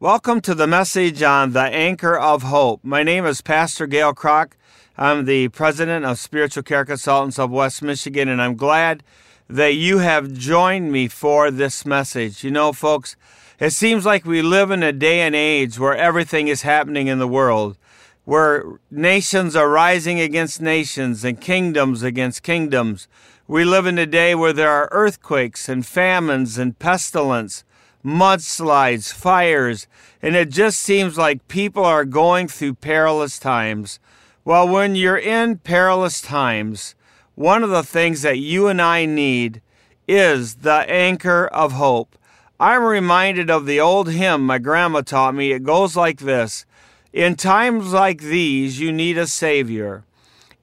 Welcome to the message on the Anchor of Hope. My name is Pastor Gail Kroc. I'm the president of Spiritual Care Consultants of West Michigan, and I'm glad that you have joined me for this message. You know, folks, it seems like we live in a day and age where everything is happening in the world, where nations are rising against nations and kingdoms against kingdoms. We live in a day where there are earthquakes and famines and pestilence, mudslides, fires, and it just seems like people are going through perilous times. Well, when you're in perilous times, one of the things that you and I need is the anchor of hope. I'm reminded of the old hymn my grandma taught me. It goes like this In times like these, you need a Savior.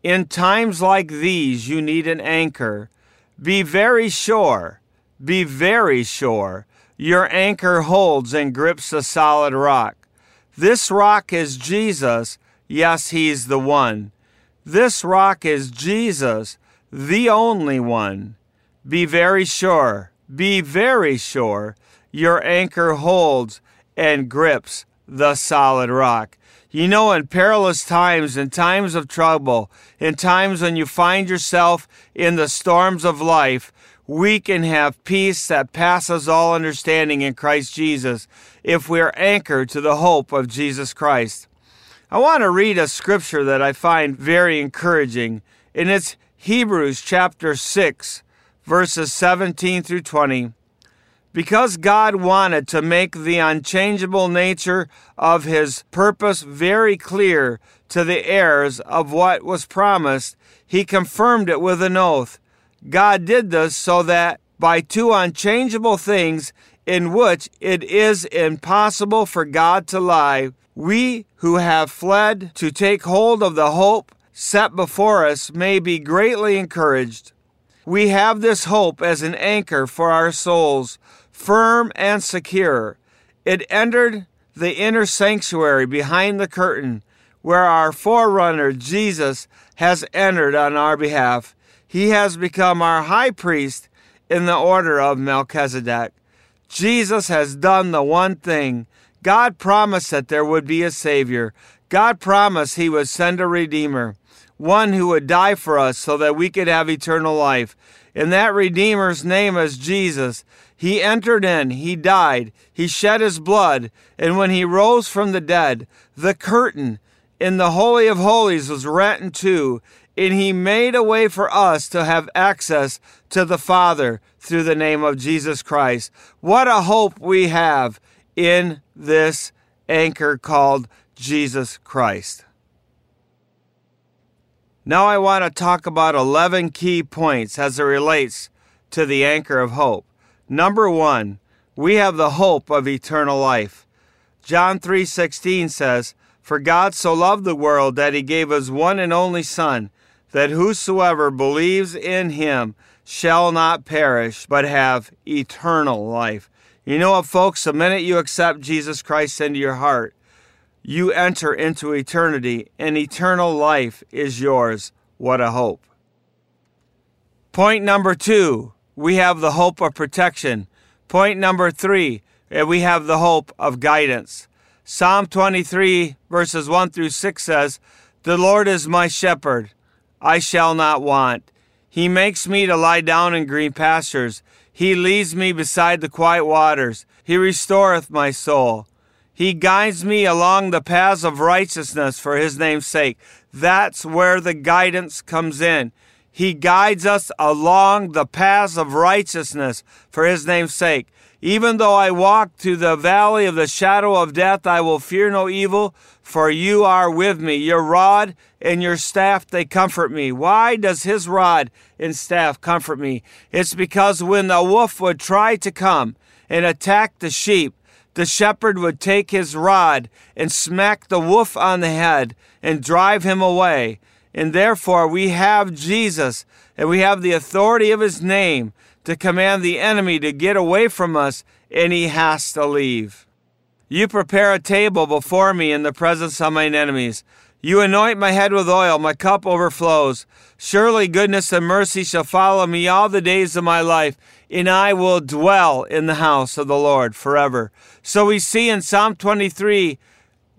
In times like these, you need an anchor. Be very sure, be very sure, your anchor holds and grips a solid rock. This rock is Jesus. Yes, He's the one. This rock is Jesus, the only one. Be very sure, be very sure, your anchor holds and grips the solid rock. You know, in perilous times, in times of trouble, in times when you find yourself in the storms of life, we can have peace that passes all understanding in Christ Jesus if we are anchored to the hope of Jesus Christ. I want to read a scripture that I find very encouraging, and it's Hebrews chapter 6, verses 17 through 20. Because God wanted to make the unchangeable nature of his purpose very clear to the heirs of what was promised, he confirmed it with an oath. God did this so that by two unchangeable things in which it is impossible for God to lie, we who have fled to take hold of the hope set before us may be greatly encouraged. We have this hope as an anchor for our souls firm and secure. It entered the inner sanctuary behind the curtain, where our forerunner, Jesus, has entered on our behalf. He has become our high priest in the order of Melchizedek. Jesus has done the one thing. God promised that there would be a Savior. God promised He would send a Redeemer, one who would die for us so that we could have eternal life. And that Redeemer's name is Jesus. He entered in, he died, he shed his blood, and when he rose from the dead, the curtain in the Holy of Holies was rent in two, and he made a way for us to have access to the Father through the name of Jesus Christ. What a hope we have in this anchor called Jesus Christ. Now I want to talk about 11 key points as it relates to the anchor of hope. Number 1, we have the hope of eternal life. John 3:16 says, "For God so loved the world that he gave his one and only son, that whosoever believes in him shall not perish, but have eternal life." You know what, folks? The minute you accept Jesus Christ into your heart, you enter into eternity, and eternal life is yours. What a hope. Point number two we have the hope of protection. Point number three, eh, we have the hope of guidance. Psalm 23, verses 1 through 6 says, The Lord is my shepherd, I shall not want. He makes me to lie down in green pastures. He leads me beside the quiet waters. He restoreth my soul. He guides me along the paths of righteousness for his name's sake. That's where the guidance comes in. He guides us along the paths of righteousness for his name's sake. Even though I walk through the valley of the shadow of death, I will fear no evil, for you are with me. Your rod and your staff, they comfort me. Why does his rod and staff comfort me? It's because when the wolf would try to come and attack the sheep, the shepherd would take his rod and smack the wolf on the head and drive him away. And therefore, we have Jesus and we have the authority of his name to command the enemy to get away from us, and he has to leave. You prepare a table before me in the presence of mine enemies. You anoint my head with oil, my cup overflows. Surely goodness and mercy shall follow me all the days of my life, and I will dwell in the house of the Lord forever. So we see in Psalm 23,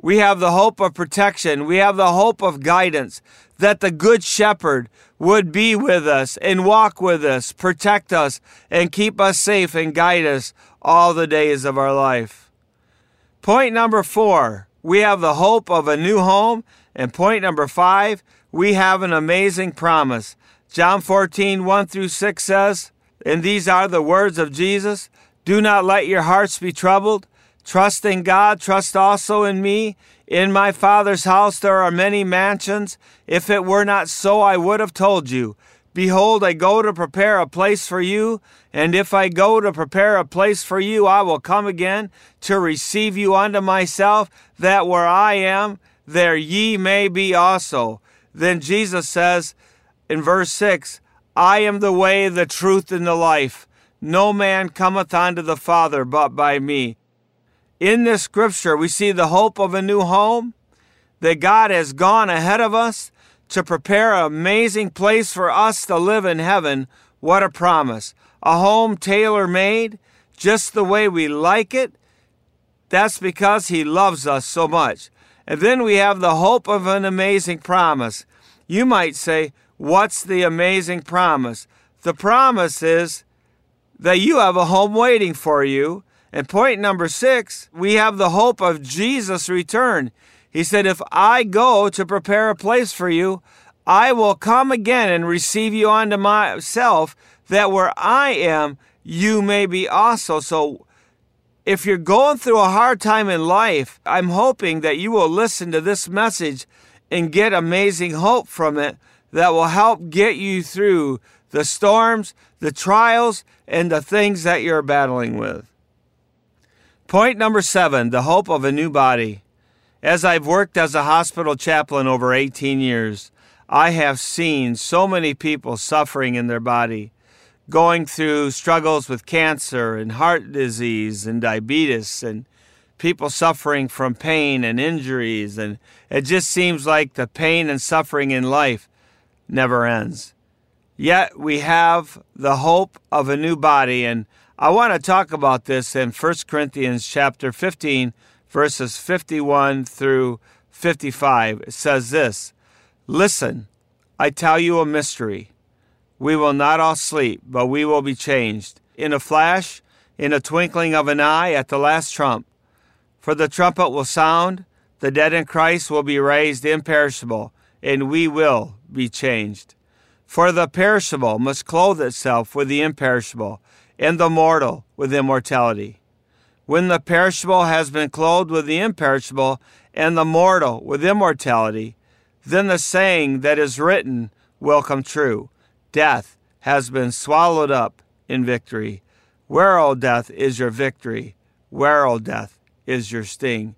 we have the hope of protection, we have the hope of guidance, that the Good Shepherd would be with us and walk with us, protect us, and keep us safe and guide us all the days of our life. Point number four, we have the hope of a new home. And point number five, we have an amazing promise. John 14, 1 through 6 says, And these are the words of Jesus Do not let your hearts be troubled. Trust in God, trust also in me. In my Father's house there are many mansions. If it were not so, I would have told you. Behold, I go to prepare a place for you. And if I go to prepare a place for you, I will come again to receive you unto myself, that where I am, there ye may be also. Then Jesus says in verse 6 I am the way, the truth, and the life. No man cometh unto the Father but by me. In this scripture, we see the hope of a new home, that God has gone ahead of us to prepare an amazing place for us to live in heaven. What a promise! A home tailor made, just the way we like it. That's because He loves us so much. And then we have the hope of an amazing promise. You might say, What's the amazing promise? The promise is that you have a home waiting for you and point number six, we have the hope of Jesus' return. He said, If I go to prepare a place for you, I will come again and receive you unto myself, that where I am, you may be also. So if you're going through a hard time in life, I'm hoping that you will listen to this message and get amazing hope from it that will help get you through the storms, the trials, and the things that you're battling with. Point number seven the hope of a new body. As I've worked as a hospital chaplain over 18 years, I have seen so many people suffering in their body, going through struggles with cancer and heart disease and diabetes, and people suffering from pain and injuries. And it just seems like the pain and suffering in life never ends. Yet we have the hope of a new body. And I want to talk about this in 1 Corinthians chapter 15 verses 51 through 55. It says this, "Listen, I tell you a mystery. We will not all sleep, but we will be changed in a flash, in a twinkling of an eye at the last trump. For the trumpet will sound, the dead in Christ will be raised imperishable, and we will be changed. For the perishable must clothe itself with the imperishable, and the mortal with immortality. When the perishable has been clothed with the imperishable, and the mortal with immortality, then the saying that is written will come true Death has been swallowed up in victory. Where, O death, is your victory? Where, O death, is your sting?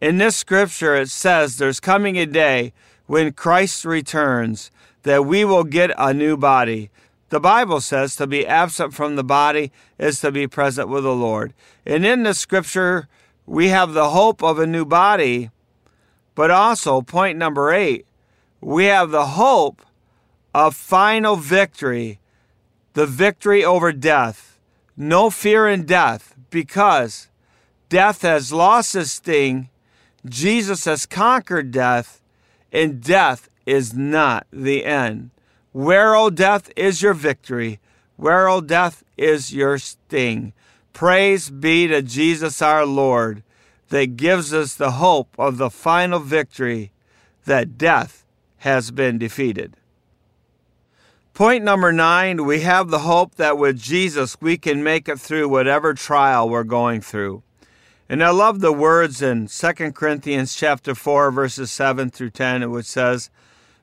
In this scripture, it says there's coming a day when Christ returns that we will get a new body. The Bible says to be absent from the body is to be present with the Lord. And in the scripture, we have the hope of a new body, but also, point number eight, we have the hope of final victory, the victory over death. No fear in death, because death has lost its sting, Jesus has conquered death, and death is not the end. Where, O death, is your victory? Where, O death, is your sting? Praise be to Jesus our Lord that gives us the hope of the final victory that death has been defeated. Point number nine, we have the hope that with Jesus we can make it through whatever trial we're going through. And I love the words in 2 Corinthians chapter 4 verses 7 through 10 which says,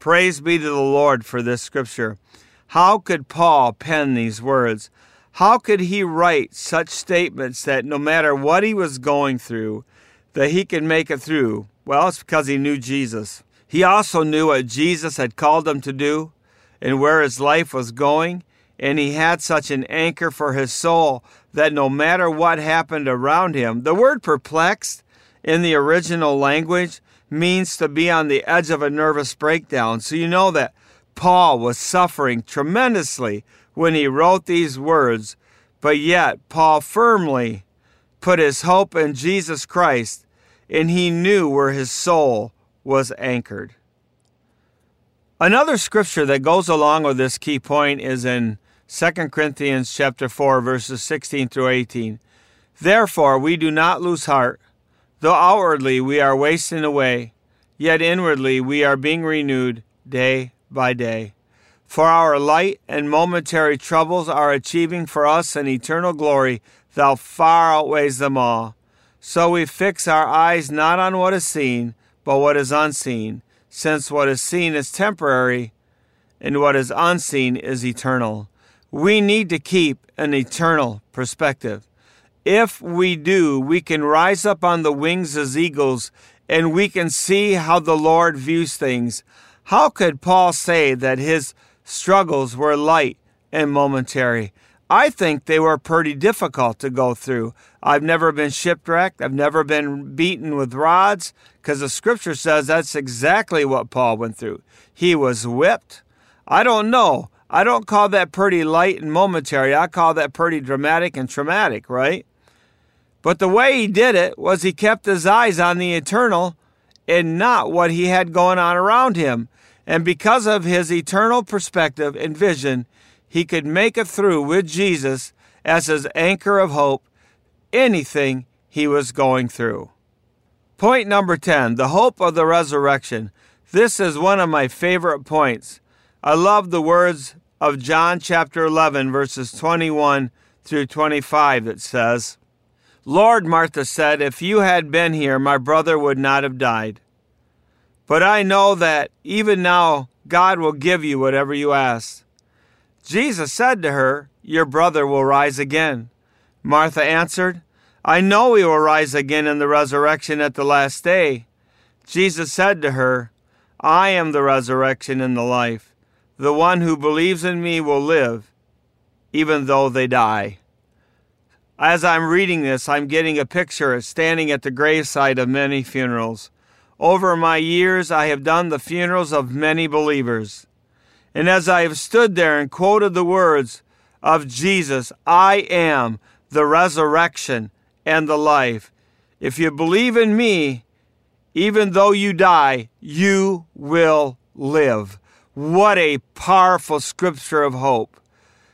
Praise be to the Lord for this scripture. How could Paul pen these words? How could he write such statements that no matter what he was going through, that he could make it through? Well, it's because he knew Jesus. He also knew what Jesus had called him to do and where his life was going, and he had such an anchor for his soul that no matter what happened around him, the word perplexed in the original language means to be on the edge of a nervous breakdown. So you know that Paul was suffering tremendously when he wrote these words, but yet Paul firmly put his hope in Jesus Christ and he knew where his soul was anchored. Another scripture that goes along with this key point is in 2 Corinthians chapter 4 verses 16 through 18. Therefore we do not lose heart, though outwardly we are wasting away, yet inwardly we are being renewed day by day. For our light and momentary troubles are achieving for us an eternal glory that far outweighs them all. So we fix our eyes not on what is seen, but what is unseen, since what is seen is temporary and what is unseen is eternal. We need to keep an eternal perspective. If we do, we can rise up on the wings as eagles and we can see how the Lord views things. How could Paul say that his struggles were light and momentary? I think they were pretty difficult to go through. I've never been shipwrecked. I've never been beaten with rods because the scripture says that's exactly what Paul went through. He was whipped. I don't know. I don't call that pretty light and momentary. I call that pretty dramatic and traumatic, right? But the way he did it was he kept his eyes on the eternal and not what he had going on around him. And because of his eternal perspective and vision, he could make it through with Jesus as his anchor of hope, anything he was going through. Point number 10 the hope of the resurrection. This is one of my favorite points. I love the words of John chapter 11, verses 21 through 25 that says, Lord, Martha said, if you had been here, my brother would not have died. But I know that even now God will give you whatever you ask. Jesus said to her, Your brother will rise again. Martha answered, I know he will rise again in the resurrection at the last day. Jesus said to her, I am the resurrection and the life. The one who believes in me will live, even though they die. As I'm reading this, I'm getting a picture of standing at the graveside of many funerals. Over my years, I have done the funerals of many believers. And as I have stood there and quoted the words of Jesus, I am the resurrection and the life. If you believe in me, even though you die, you will live. What a powerful scripture of hope.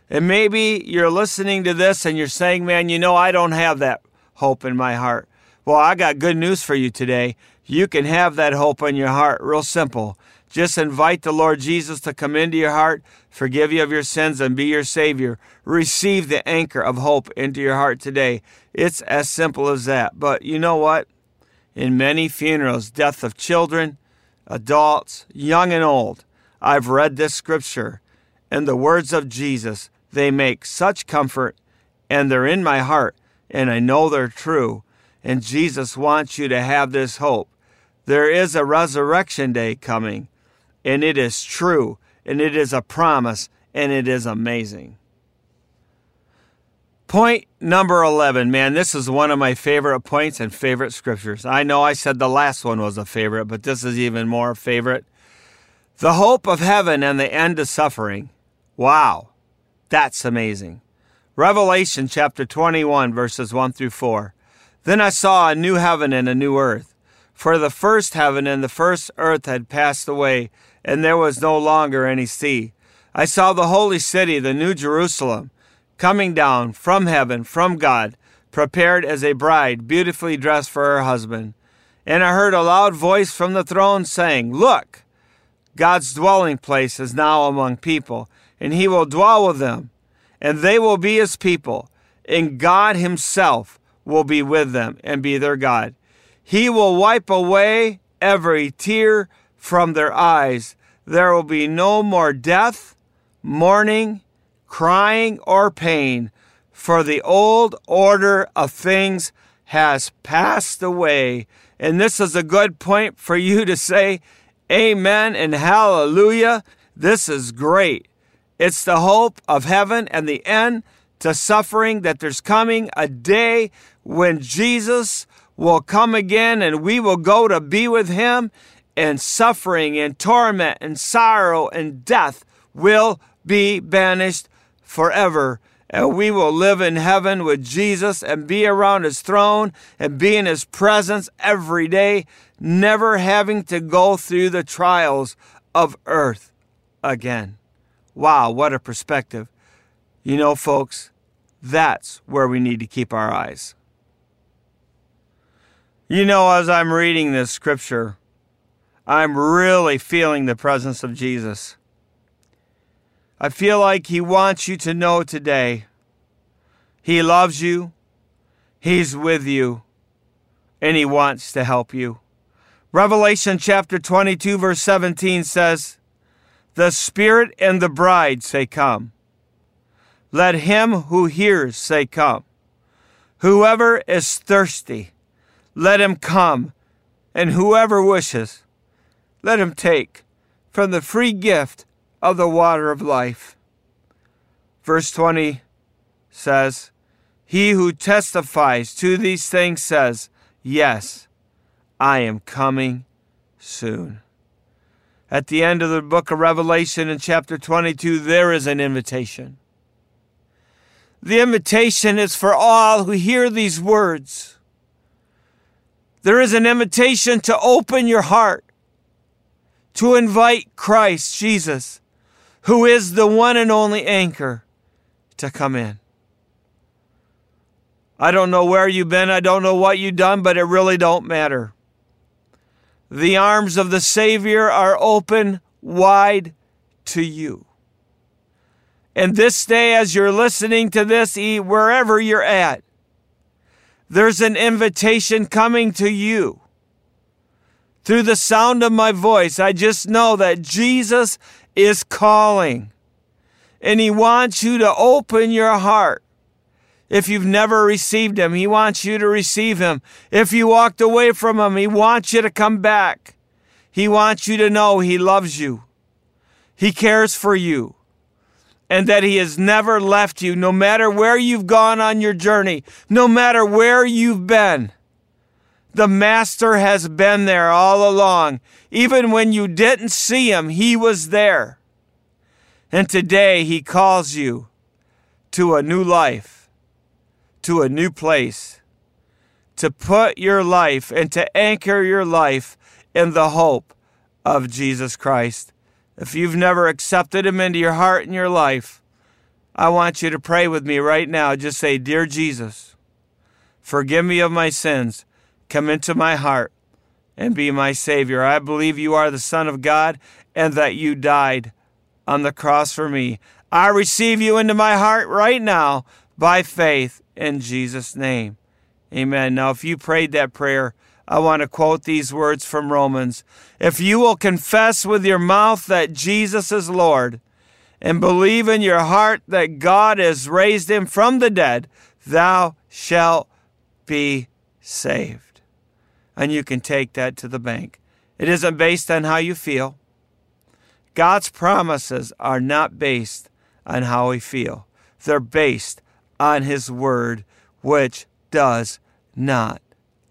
And maybe you're listening to this and you're saying, man, you know, I don't have that hope in my heart. Well, I got good news for you today. You can have that hope in your heart, real simple. Just invite the Lord Jesus to come into your heart, forgive you of your sins, and be your Savior. Receive the anchor of hope into your heart today. It's as simple as that. But you know what? In many funerals, death of children, adults, young and old, I've read this scripture and the words of Jesus. They make such comfort and they're in my heart and I know they're true. And Jesus wants you to have this hope. There is a resurrection day coming and it is true, and it is a promise, and it is amazing. Point number 11, man, this is one of my favorite points and favorite scriptures. I know I said the last one was a favorite, but this is even more favorite. The hope of heaven and the end of suffering. Wow, that's amazing. Revelation chapter 21, verses 1 through 4. Then I saw a new heaven and a new earth, for the first heaven and the first earth had passed away and there was no longer any sea. I saw the holy city, the New Jerusalem, coming down from heaven, from God, prepared as a bride, beautifully dressed for her husband. And I heard a loud voice from the throne saying, Look, God's dwelling place is now among people, and he will dwell with them, and they will be his people, and God himself will be with them and be their God. He will wipe away every tear from their eyes. there will be no more death, mourning, crying, or pain, for the old order of things has passed away. And this is a good point for you to say, Amen and Hallelujah. This is great. It's the hope of heaven and the end to suffering that there's coming a day when Jesus will come again and we will go to be with him and suffering and torment and sorrow and death will be banished forever. And we will live in heaven with Jesus and be around his throne and be in his presence every day, never having to go through the trials of earth again. Wow, what a perspective. You know, folks, that's where we need to keep our eyes. You know, as I'm reading this scripture, I'm really feeling the presence of Jesus. I feel like He wants you to know today He loves you, He's with you, and He wants to help you. Revelation chapter 22, verse 17 says, The Spirit and the bride say, Come. Let him who hears say, Come. Whoever is thirsty, let him come, and whoever wishes, let him take from the free gift of the water of life. Verse 20 says, He who testifies to these things says, Yes, I am coming soon. At the end of the book of Revelation in chapter 22, there is an invitation. The invitation is for all who hear these words. There is an invitation to open your heart to invite Christ Jesus, who is the one and only anchor, to come in. I don't know where you've been, I don't know what you've done, but it really don't matter. The arms of the Savior are open wide to you. And this day, as you're listening to this, wherever you're at, there's an invitation coming to you through the sound of my voice, I just know that Jesus is calling. And He wants you to open your heart. If you've never received Him, He wants you to receive Him. If you walked away from Him, He wants you to come back. He wants you to know He loves you, He cares for you, and that He has never left you, no matter where you've gone on your journey, no matter where you've been. The Master has been there all along. Even when you didn't see him, he was there. And today he calls you to a new life, to a new place, to put your life and to anchor your life in the hope of Jesus Christ. If you've never accepted him into your heart and your life, I want you to pray with me right now. Just say, Dear Jesus, forgive me of my sins. Come into my heart and be my Savior. I believe you are the Son of God and that you died on the cross for me. I receive you into my heart right now by faith in Jesus' name. Amen. Now, if you prayed that prayer, I want to quote these words from Romans. If you will confess with your mouth that Jesus is Lord and believe in your heart that God has raised him from the dead, thou shalt be saved and you can take that to the bank. It isn't based on how you feel. God's promises are not based on how we feel, they're based on His Word, which does not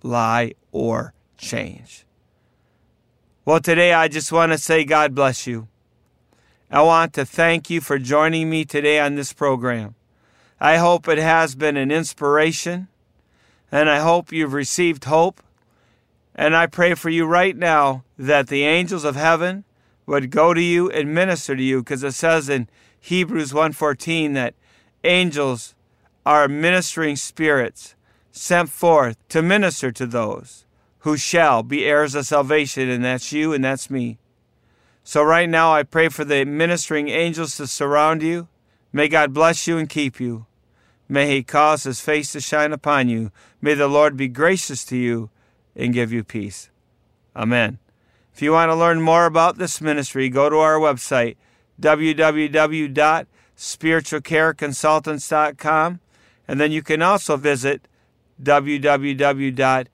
lie or change. Well, today I just want to say God bless you. I want to thank you for joining me today on this program. I hope it has been an inspiration, and I hope you've received hope and I pray for you right now that the angels of heaven would go to you and minister to you because it says in Hebrews 1:14 that angels are ministering spirits sent forth to minister to those who shall be heirs of salvation and that's you and that's me. So right now I pray for the ministering angels to surround you. May God bless you and keep you. May he cause his face to shine upon you. May the Lord be gracious to you and give you peace. Amen. If you want to learn more about this ministry, go to our website, www.spiritualcareconsultants.com, and then you can also visit www.s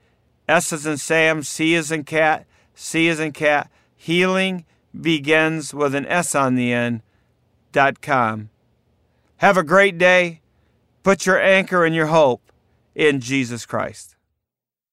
as in Sam, C as in cat, C as in cat, healing begins with an S on the end, dot com. Have a great day. Put your anchor and your hope in Jesus Christ.